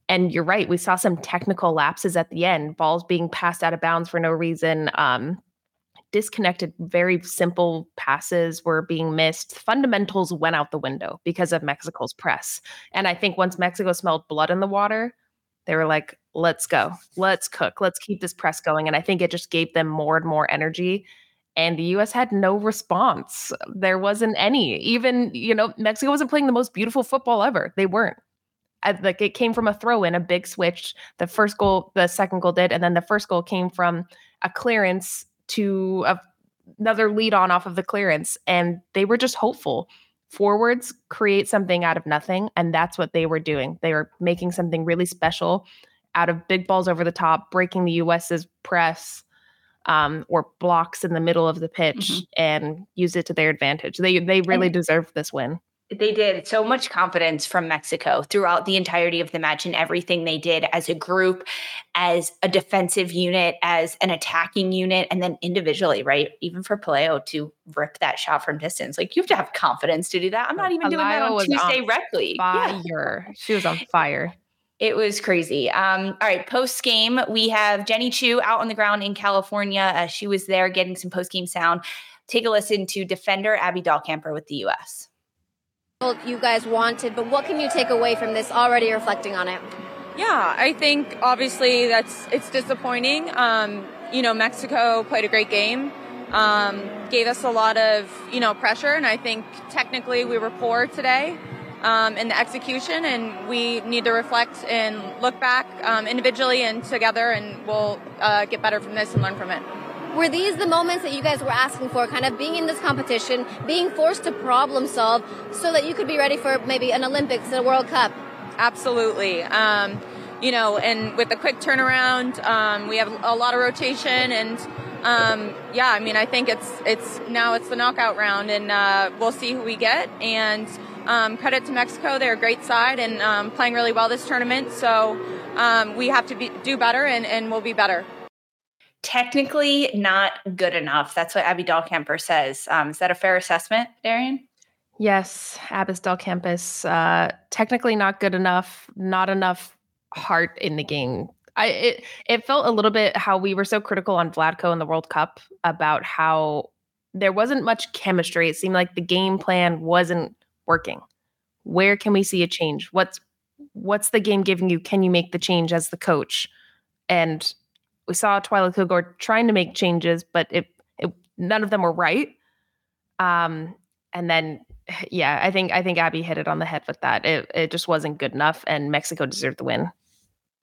and you're right, we saw some technical lapses at the end, balls being passed out of bounds for no reason. Um, disconnected, very simple passes were being missed. Fundamentals went out the window because of Mexico's press. And I think once Mexico smelled blood in the water, they were like, let's go, let's cook, let's keep this press going. And I think it just gave them more and more energy. And the US had no response. There wasn't any. Even, you know, Mexico wasn't playing the most beautiful football ever. They weren't. like it came from a throw in, a big switch. The first goal, the second goal did. And then the first goal came from a clearance to a, another lead on off of the clearance. And they were just hopeful forwards create something out of nothing. And that's what they were doing. They were making something really special out of big balls over the top, breaking the US's press um, or blocks in the middle of the pitch mm-hmm. and use it to their advantage. They they really and, deserved this win. They did so much confidence from Mexico throughout the entirety of the match and everything they did as a group, as a defensive unit, as an attacking unit, and then individually, right? Even for Pelayo to rip that shot from distance, like you have to have confidence to do that. I'm not even doing that on Tuesday on Rec League. Fire. Yeah. She was on fire. It was crazy. Um, all right, post game, we have Jenny Chiu out on the ground in California. Uh, she was there getting some post game sound. Take a listen to defender Abby Dahlkemper with the U.S you guys wanted, but what can you take away from this already reflecting on it? Yeah, I think obviously that's it's disappointing. Um, you know, Mexico played a great game, um, gave us a lot of you know pressure, and I think technically we were poor today um, in the execution, and we need to reflect and look back um, individually and together, and we'll uh, get better from this and learn from it. Were these the moments that you guys were asking for, kind of being in this competition, being forced to problem solve so that you could be ready for maybe an Olympics and a World Cup? Absolutely. Um, you know, and with the quick turnaround, um, we have a lot of rotation and um, yeah, I mean, I think it's it's now it's the knockout round, and uh, we'll see who we get. And um, credit to Mexico; they're a great side and um, playing really well this tournament. So um, we have to be, do better, and, and we'll be better technically not good enough. That's what Abby Dahlkemper says. Um, is that a fair assessment, Darian? Yes, Abby Dahlkemper, uh, technically not good enough, not enough heart in the game. I it it felt a little bit how we were so critical on Vlatko in the World Cup about how there wasn't much chemistry. It seemed like the game plan wasn't working. Where can we see a change? What's what's the game giving you? Can you make the change as the coach? And we saw Twila Kilgore trying to make changes, but it, it none of them were right. Um, and then yeah, I think I think Abby hit it on the head with that. It it just wasn't good enough, and Mexico deserved the win.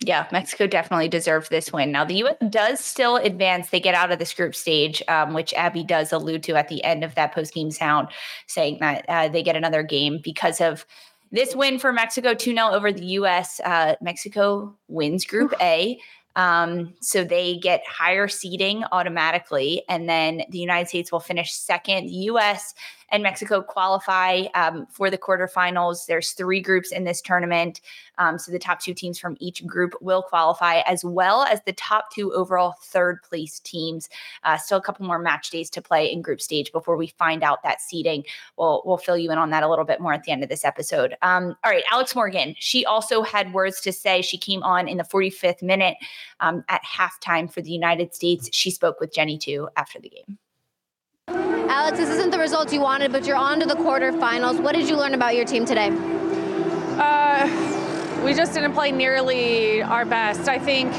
Yeah, Mexico definitely deserved this win. Now, the U.S. does still advance. They get out of this group stage, um, which Abby does allude to at the end of that post game sound, saying that uh, they get another game because of this win for Mexico 2 0 over the U.S. Uh, Mexico wins Group A. Um, so they get higher seeding automatically. And then the United States will finish second. The US and Mexico qualify um, for the quarterfinals. There's three groups in this tournament. Um, so the top two teams from each group will qualify, as well as the top two overall third place teams. Uh, still a couple more match days to play in group stage before we find out that seeding. We'll, we'll fill you in on that a little bit more at the end of this episode. Um, all right, Alex Morgan. She also had words to say. She came on in the 45th minute um, at halftime for the United States. She spoke with Jenny too after the game. Alex, this isn't the result you wanted, but you're on to the quarterfinals. What did you learn about your team today? Uh, we just didn't play nearly our best. I think,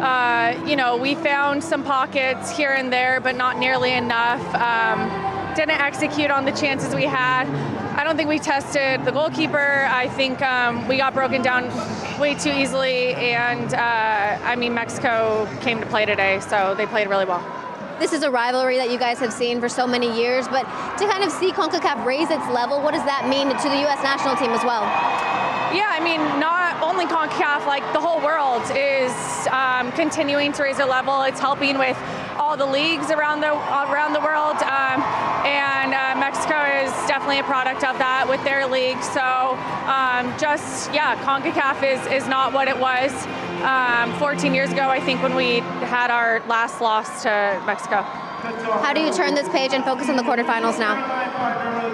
uh, you know, we found some pockets here and there, but not nearly enough. Um, didn't execute on the chances we had. I don't think we tested the goalkeeper. I think um, we got broken down way too easily. And uh, I mean, Mexico came to play today, so they played really well this is a rivalry that you guys have seen for so many years, but to kind of see CONCACAF raise its level, what does that mean to the U.S. national team as well? Yeah, I mean, not only CONCACAF, like the whole world is um, continuing to raise their level. It's helping with all the leagues around the around the world, um, and uh, Mexico is definitely a product of that with their league. So, um, just yeah, Concacaf is is not what it was um, 14 years ago. I think when we had our last loss to Mexico. How do you turn this page and focus on the quarterfinals now?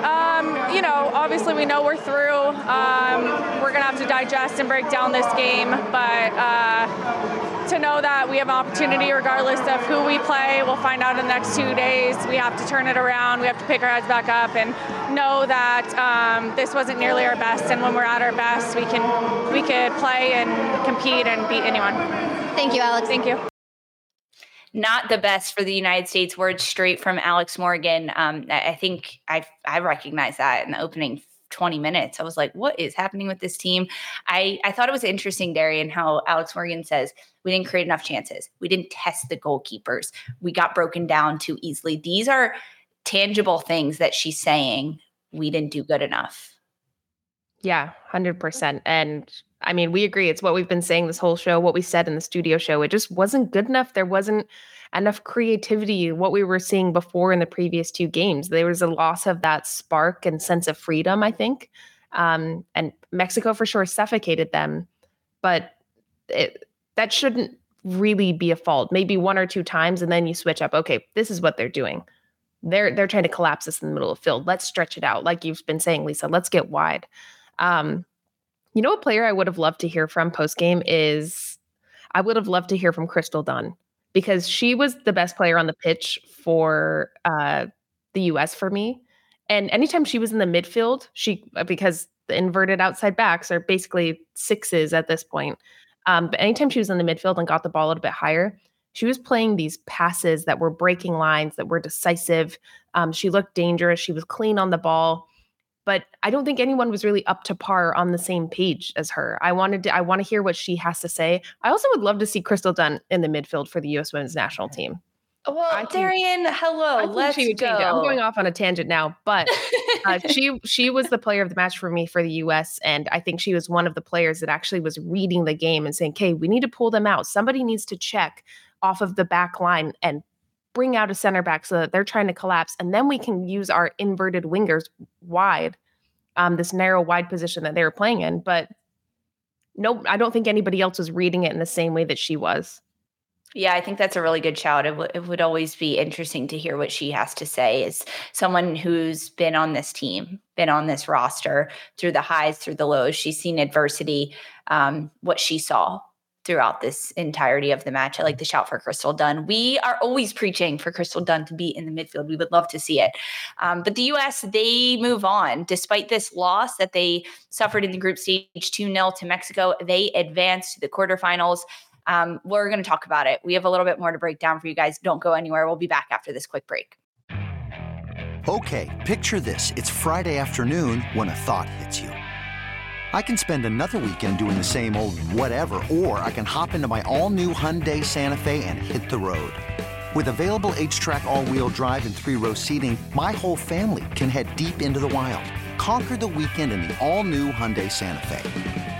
Um, you know, obviously we know we're through. Um, we're gonna have to digest and break down this game, but. Uh, to know that we have an opportunity regardless of who we play. We'll find out in the next two days. We have to turn it around. We have to pick our heads back up and know that um, this wasn't nearly our best. And when we're at our best, we can we could play and compete and beat anyone. Thank you, Alex. Thank you not the best for the United States. Words straight from Alex Morgan. Um, I think I I recognize that in the opening 20 minutes. I was like, what is happening with this team? I, I thought it was interesting, Darian, how Alex Morgan says we didn't create enough chances. We didn't test the goalkeepers. We got broken down too easily. These are tangible things that she's saying we didn't do good enough. Yeah, 100%. And I mean, we agree. It's what we've been saying this whole show, what we said in the studio show. It just wasn't good enough. There wasn't, enough creativity, what we were seeing before in the previous two games. There was a loss of that spark and sense of freedom, I think. Um, and Mexico for sure suffocated them, but it, that shouldn't really be a fault. Maybe one or two times, and then you switch up. Okay, this is what they're doing. They're they're trying to collapse us in the middle of field. Let's stretch it out, like you've been saying, Lisa. Let's get wide. Um, you know, a player I would have loved to hear from post game is I would have loved to hear from Crystal Dunn because she was the best player on the pitch for uh, the U.S. for me. And anytime she was in the midfield, she because the inverted outside backs are basically sixes at this point. Um, but anytime she was in the midfield and got the ball a little bit higher, she was playing these passes that were breaking lines, that were decisive. Um, she looked dangerous. She was clean on the ball but I don't think anyone was really up to par on the same page as her. I wanted to I want to hear what she has to say. I also would love to see Crystal Dunn in the midfield for the US women's national team. Well, think, Darian, hello. Let's go. I'm going off on a tangent now, but uh, she she was the player of the match for me for the U.S. and I think she was one of the players that actually was reading the game and saying, "Okay, we need to pull them out. Somebody needs to check off of the back line and bring out a center back so that they're trying to collapse, and then we can use our inverted wingers wide, um, this narrow wide position that they were playing in. But no, I don't think anybody else was reading it in the same way that she was. Yeah, I think that's a really good shout. It, w- it would always be interesting to hear what she has to say as someone who's been on this team, been on this roster through the highs, through the lows. She's seen adversity, um, what she saw throughout this entirety of the match. I like the shout for Crystal Dunn. We are always preaching for Crystal Dunn to be in the midfield. We would love to see it. Um, but the U.S., they move on. Despite this loss that they suffered in the group stage 2 0 to Mexico, they advanced to the quarterfinals. Um, we're going to talk about it. We have a little bit more to break down for you guys. Don't go anywhere. We'll be back after this quick break. Okay, picture this. It's Friday afternoon when a thought hits you. I can spend another weekend doing the same old whatever, or I can hop into my all-new Hyundai Santa Fe and hit the road. With available HTRAC all-wheel drive and three-row seating, my whole family can head deep into the wild. Conquer the weekend in the all-new Hyundai Santa Fe.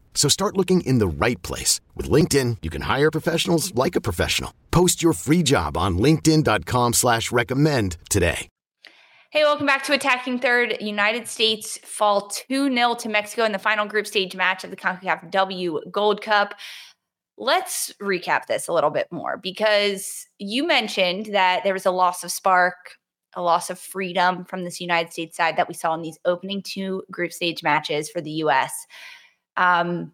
So start looking in the right place. With LinkedIn, you can hire professionals like a professional. Post your free job on linkedin.com slash recommend today. Hey, welcome back to Attacking Third. United States fall 2-0 to Mexico in the final group stage match of the CONCACAF W Gold Cup. Let's recap this a little bit more because you mentioned that there was a loss of spark, a loss of freedom from this United States side that we saw in these opening two group stage matches for the US. Um,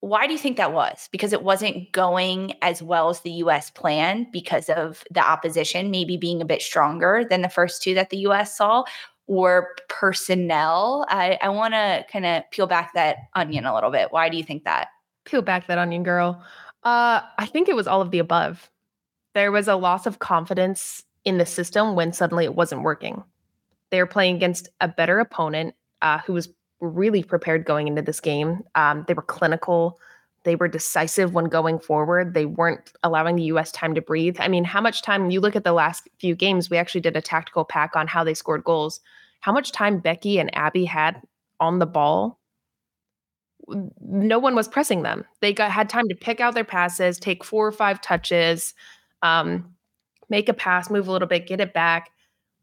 why do you think that was? Because it wasn't going as well as the US planned because of the opposition maybe being a bit stronger than the first two that the US saw, or personnel? I, I want to kind of peel back that onion a little bit. Why do you think that? Peel back that onion, girl. Uh, I think it was all of the above. There was a loss of confidence in the system when suddenly it wasn't working. They were playing against a better opponent uh, who was really prepared going into this game. Um, they were clinical. They were decisive when going forward. They weren't allowing the U.S. time to breathe. I mean, how much time you look at the last few games? We actually did a tactical pack on how they scored goals. How much time Becky and Abby had on the ball? No one was pressing them. They got had time to pick out their passes, take four or five touches, um, make a pass, move a little bit, get it back.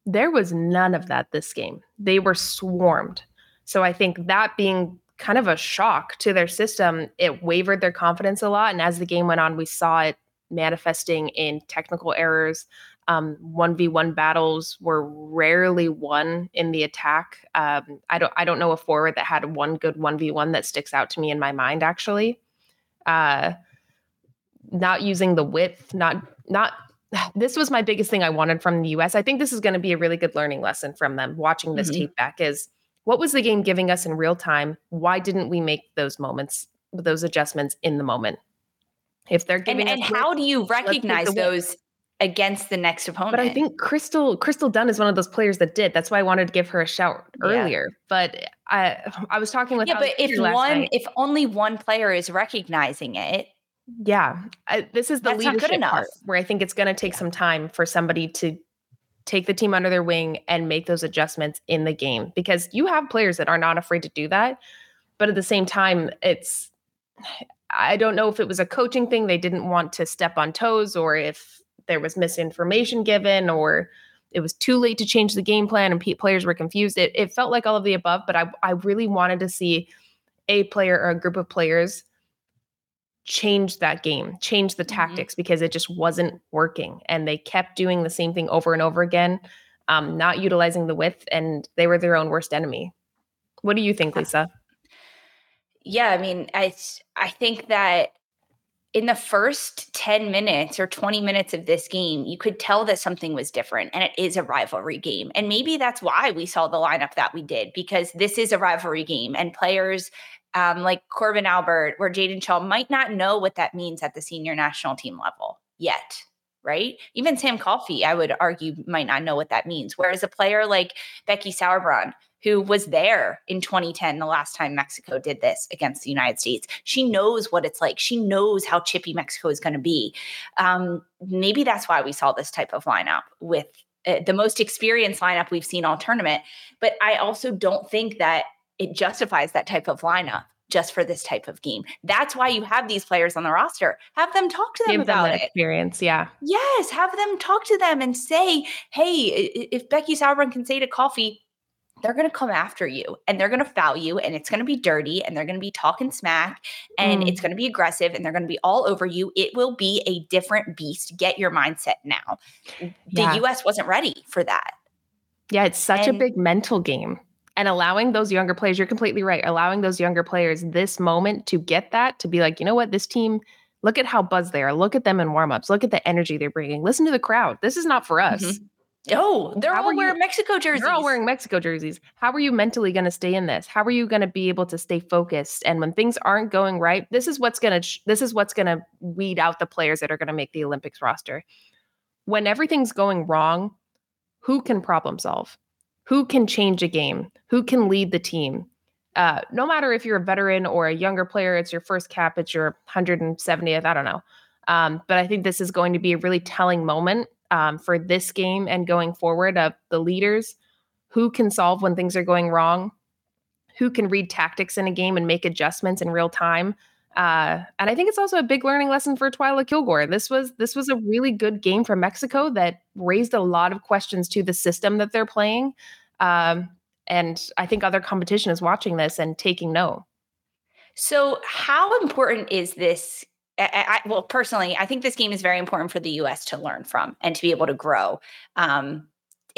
There was none of that this game. They were swarmed. So I think that being kind of a shock to their system, it wavered their confidence a lot. And as the game went on, we saw it manifesting in technical errors. Um, 1v1 battles were rarely won in the attack. Um, I don't I don't know a forward that had one good 1v1 that sticks out to me in my mind actually. Uh, not using the width, not not this was my biggest thing I wanted from the US. I think this is going to be a really good learning lesson from them watching this mm-hmm. tape back is what was the game giving us in real time? Why didn't we make those moments, those adjustments in the moment? If they're giving and, and how do you recognize those? against the next opponent. But I think Crystal Crystal Dunn is one of those players that did. That's why I wanted to give her a shout earlier. Yeah. But I I was talking with yeah, but if one night. if only one player is recognizing it, yeah, I, this is the That's leadership part where I think it's going to take some time for somebody to take the team under their wing and make those adjustments in the game because you have players that are not afraid to do that. But at the same time, it's I don't know if it was a coaching thing they didn't want to step on toes or if there was misinformation given or it was too late to change the game plan and players were confused. It, it felt like all of the above, but I, I really wanted to see a player or a group of players change that game, change the mm-hmm. tactics because it just wasn't working. And they kept doing the same thing over and over again, um, not utilizing the width, and they were their own worst enemy. What do you think, Lisa? Yeah, I mean, I I think that in the first 10 minutes or 20 minutes of this game, you could tell that something was different and it is a rivalry game. And maybe that's why we saw the lineup that we did because this is a rivalry game and players um, like Corbin Albert or Jaedyn Shaw might not know what that means at the senior national team level yet. Right. Even Sam Coffey, I would argue, might not know what that means. Whereas a player like Becky Sauerbrunn, who was there in 2010, the last time Mexico did this against the United States. She knows what it's like. She knows how chippy Mexico is going to be. Um, maybe that's why we saw this type of lineup with uh, the most experienced lineup we've seen all tournament. But I also don't think that it justifies that type of lineup just for this type of game. That's why you have these players on the roster. Have them talk to them Give about them it. Experience, yeah. Yes, have them talk to them and say, "Hey, if Becky Sauerbrunn can say to Coffey, they're going to come after you and they're going to foul you and it's going to be dirty and they're going to be talking smack and mm. it's going to be aggressive and they're going to be all over you. It will be a different beast. Get your mindset now. Yeah. The US wasn't ready for that. Yeah, it's such and, a big mental game. And allowing those younger players, you're completely right, allowing those younger players this moment to get that, to be like, you know what, this team, look at how buzzed they are. Look at them in warmups. Look at the energy they're bringing. Listen to the crowd. This is not for us. Mm-hmm. Oh, they're How all wearing you, Mexico jerseys. They're all wearing Mexico jerseys. How are you mentally going to stay in this? How are you going to be able to stay focused? And when things aren't going right, this is what's going to this is what's going to weed out the players that are going to make the Olympics roster. When everything's going wrong, who can problem solve? Who can change a game? Who can lead the team? Uh, no matter if you're a veteran or a younger player, it's your first cap, it's your 170th, I don't know. Um, but I think this is going to be a really telling moment um, for this game and going forward of the leaders who can solve when things are going wrong, who can read tactics in a game and make adjustments in real time. Uh, and I think it's also a big learning lesson for Twila Kilgore. This was this was a really good game for Mexico that raised a lot of questions to the system that they're playing. Um, and I think other competition is watching this and taking note. So, how important is this I, I, well, personally, I think this game is very important for the U.S. to learn from and to be able to grow um,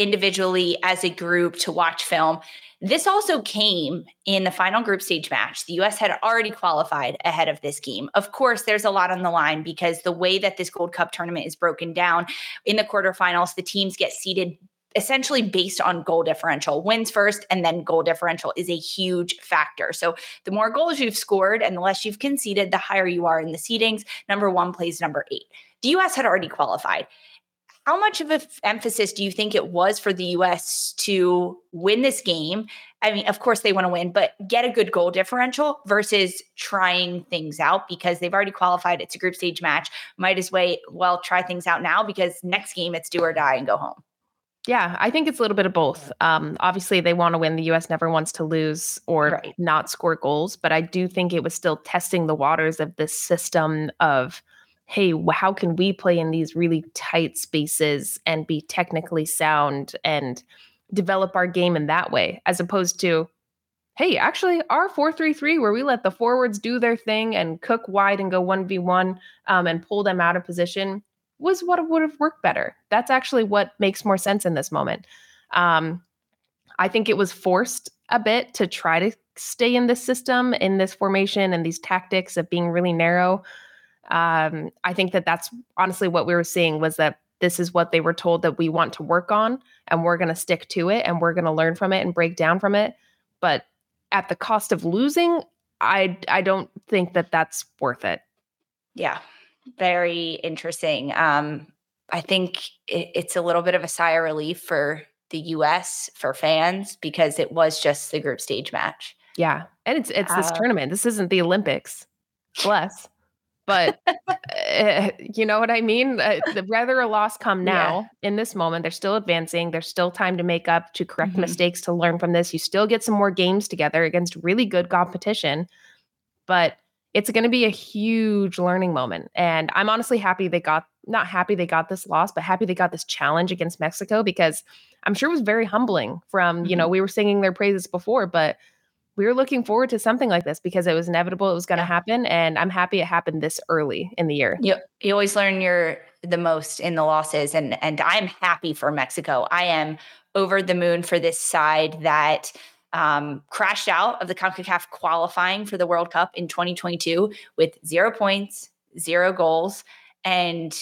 individually as a group to watch film. This also came in the final group stage match. The US had already qualified ahead of this game. Of course, there's a lot on the line because the way that this Gold Cup tournament is broken down in the quarterfinals, the teams get seeded essentially based on goal differential. Wins first and then goal differential is a huge factor. So the more goals you've scored and the less you've conceded, the higher you are in the seedings. Number one plays number eight. The US had already qualified. How much of an emphasis do you think it was for the US to win this game? I mean, of course they want to win, but get a good goal differential versus trying things out because they've already qualified. It's a group stage match. Might as well try things out now because next game it's do or die and go home. Yeah, I think it's a little bit of both. Um, obviously, they want to win. The U.S. never wants to lose or right. not score goals, but I do think it was still testing the waters of this system of, hey, how can we play in these really tight spaces and be technically sound and develop our game in that way, as opposed to, hey, actually, our four-three-three, where we let the forwards do their thing and cook wide and go 1v1 um, and pull them out of position was what would have worked better. That's actually what makes more sense in this moment. Um, I think it was forced a bit to try to stay in this system, in this formation, and these tactics of being really narrow. Um, I think that that's honestly what we were seeing was that this is what they were told that we want to work on, and we're going to stick to it, and we're going to learn from it and break down from it. But at the cost of losing, I I don't think that that's worth it. Yeah, very interesting. Um, I think it, it's a little bit of a sigh of relief for the US for fans because it was just the group stage match. Yeah. And it's it's uh, this tournament. This isn't the Olympics. Bless. But uh, you know what I mean? Uh, rather a loss come now yeah. in this moment. They're still advancing. There's still time to make up, to correct mm-hmm. mistakes, to learn from this. You still get some more games together against really good competition. But it's going to be a huge learning moment. And I'm honestly happy they got, not happy they got this loss, but happy they got this challenge against Mexico because I'm sure it was very humbling from, mm-hmm. you know, mm-hmm. we were singing their praises before, but we were looking forward to something like this because it was inevitable it was going to yeah. happen. And I'm happy it happened this early in the year. You, you always learn your the most in the losses. And, and I'm happy for Mexico. I am over the moon for this side that um, crashed out of the CONCACAF qualifying for the World Cup in 2022 with zero points, zero goals. And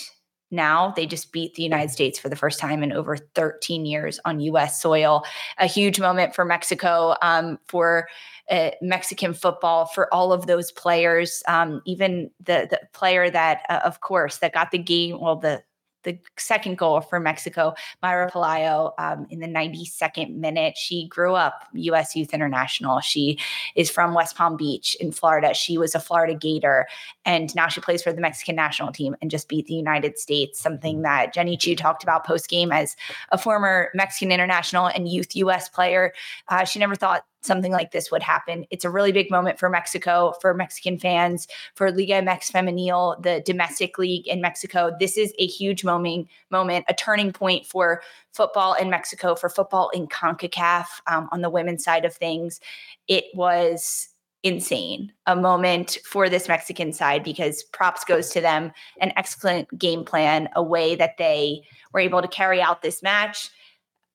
now they just beat the United States for the first time in over 13 years on US soil. A huge moment for Mexico, um, for uh, Mexican football, for all of those players. Um, even the, the player that, uh, of course, that got the game, well, the the second goal for Mexico, Mayra Pelayo, um, in the 92nd minute. She grew up U.S. Youth International. She is from West Palm Beach in Florida. She was a Florida Gator, and now she plays for the Mexican national team and just beat the United States. Something that Jenny Chiu talked about post game as a former Mexican international and youth U.S. player. Uh, she never thought something like this would happen. It's a really big moment for Mexico, for Mexican fans, for Liga MX Femenil, the domestic league in Mexico. This is a huge moment, moment, a turning point for football in Mexico, for football in CONCACAF um, on the women's side of things. It was insane a moment for this Mexican side because props goes to them, an excellent game plan, a way that they were able to carry out this match.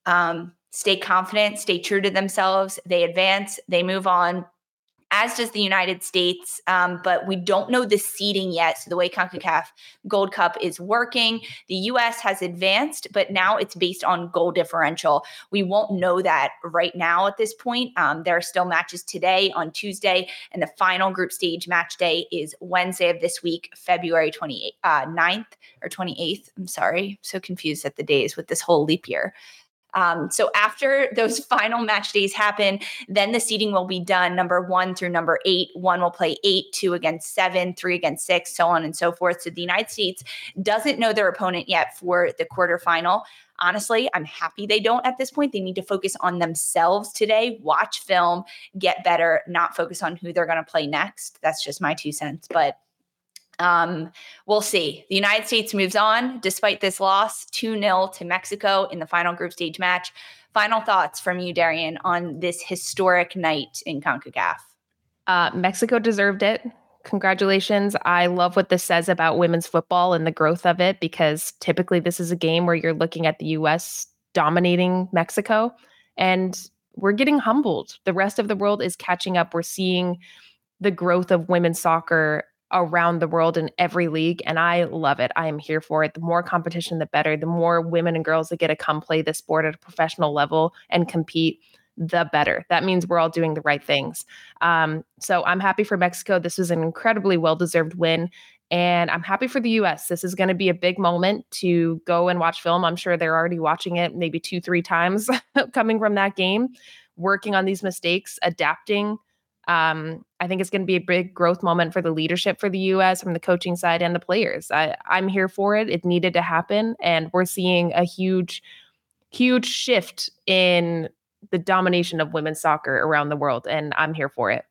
Um, stay confident, stay true to themselves. They advance, they move on, as does the United States. Um, but we don't know the seeding yet. So the way CONCACAF Gold Cup is working, the U.S. has advanced, but now it's based on goal differential. We won't know that right now at this point. Um, there are still matches today on Tuesday, and the final group stage match day is Wednesday of this week, February 28th, uh, 9th or 28th. I'm sorry, I'm so confused at the days with this whole leap year. Um, so after those final match days happen, then the seeding will be done number one through number eight. One will play eight, two against seven, three against six, so on and so forth. So the United States doesn't know their opponent yet for the quarterfinal. Honestly, I'm happy they don't at this point. They need to focus on themselves today, watch film, get better, not focus on who they're going to play next. That's just my two cents. But um, we'll see. The United States moves on despite this loss 2 0 to Mexico in the final group stage match. Final thoughts from you, Darian, on this historic night in CONCACAF? Uh, Mexico deserved it. Congratulations. I love what this says about women's football and the growth of it because typically this is a game where you're looking at the US dominating Mexico and we're getting humbled. The rest of the world is catching up. We're seeing the growth of women's soccer around the world in every league and I love it. I am here for it. The more competition the better. The more women and girls that get to come play the sport at a professional level and compete the better. That means we're all doing the right things. Um, so I'm happy for Mexico. This was an incredibly well deserved win. And I'm happy for the US. This is going to be a big moment to go and watch film. I'm sure they're already watching it maybe two, three times coming from that game, working on these mistakes, adapting um, I think it's going to be a big growth moment for the leadership for the U.S. from the coaching side and the players. I, I'm here for it. It needed to happen, and we're seeing a huge, huge shift in the domination of women's soccer around the world, and I'm here for it.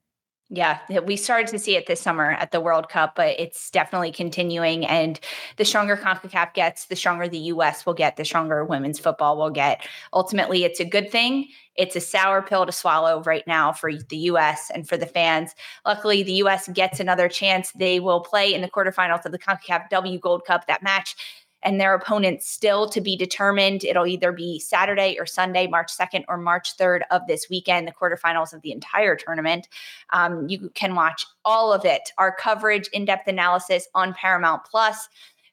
Yeah, we started to see it this summer at the World Cup, but it's definitely continuing. And the stronger CONCACAF gets, the stronger the US will get, the stronger women's football will get. Ultimately, it's a good thing. It's a sour pill to swallow right now for the US and for the fans. Luckily, the US gets another chance. They will play in the quarterfinals of the CONCACAF W Gold Cup. That match and their opponents still to be determined. It'll either be Saturday or Sunday, March 2nd or March 3rd of this weekend, the quarterfinals of the entire tournament. Um, you can watch all of it, our coverage, in depth analysis on Paramount Plus.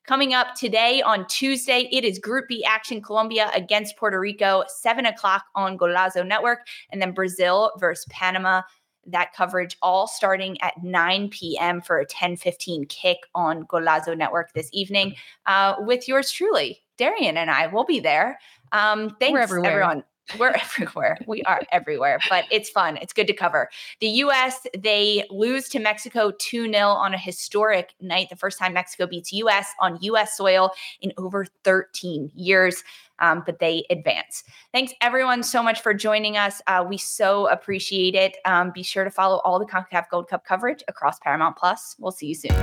Coming up today on Tuesday, it is Group B action Colombia against Puerto Rico, 7 o'clock on Golazo Network, and then Brazil versus Panama that coverage all starting at 9 p.m. for a 10:15 kick on Golazo Network this evening uh, with yours truly, Darian and I will be there. Um, thanks everyone. We're everywhere. We are everywhere, but it's fun. It's good to cover. The U.S. they lose to Mexico 2 0 on a historic night, the first time Mexico beats U.S. on U.S. soil in over 13 years. Um, but they advance. Thanks everyone so much for joining us. Uh, we so appreciate it. Um, be sure to follow all the CONCACAF Gold Cup coverage across Paramount Plus. We'll see you soon.